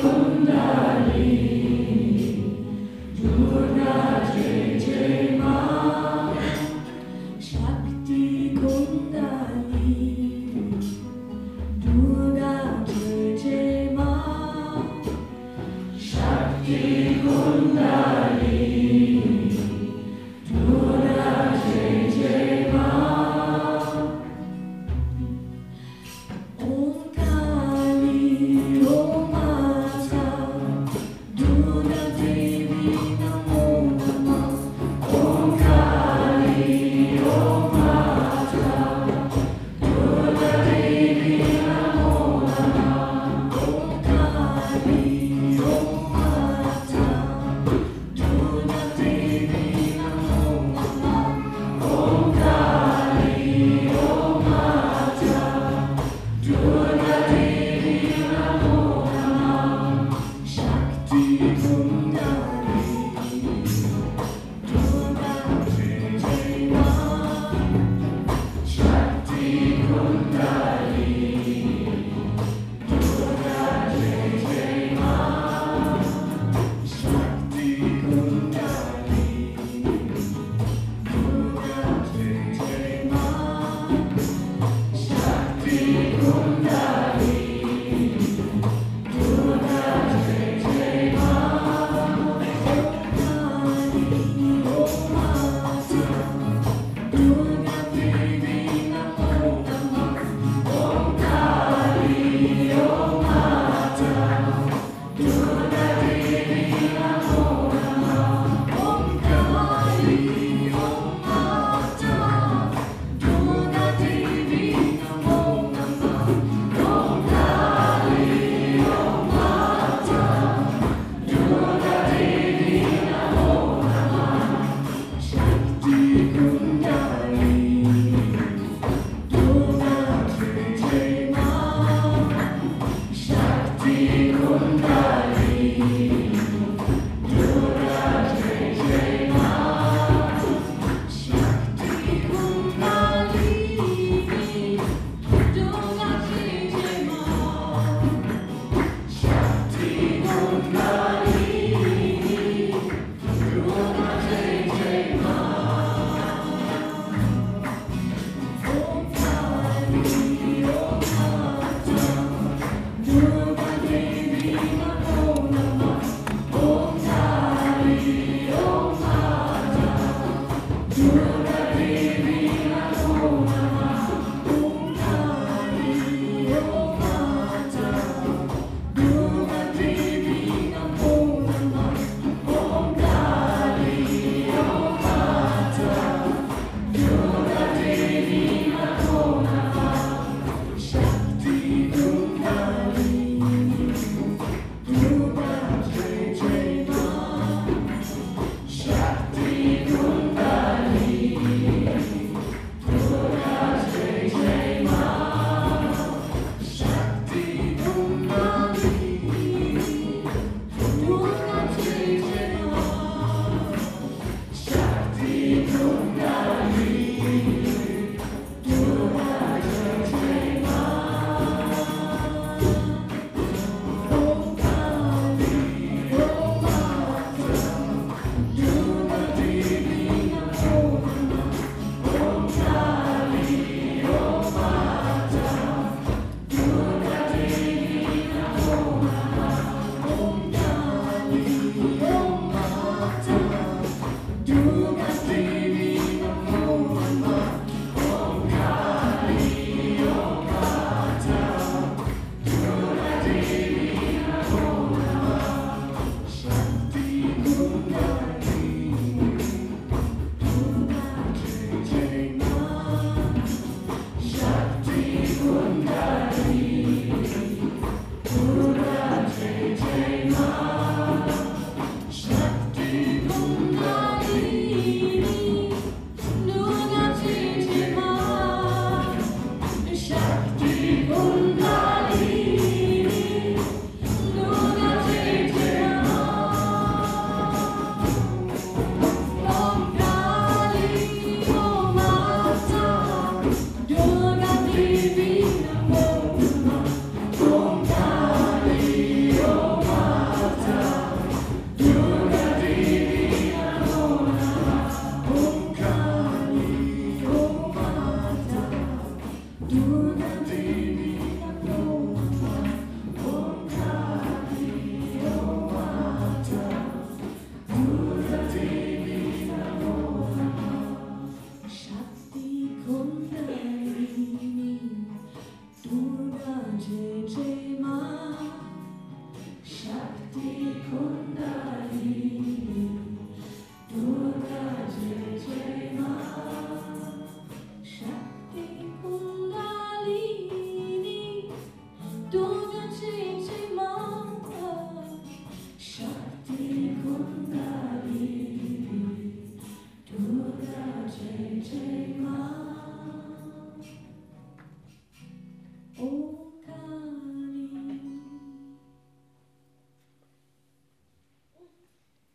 Kundalini, Durga Jai Jai Durga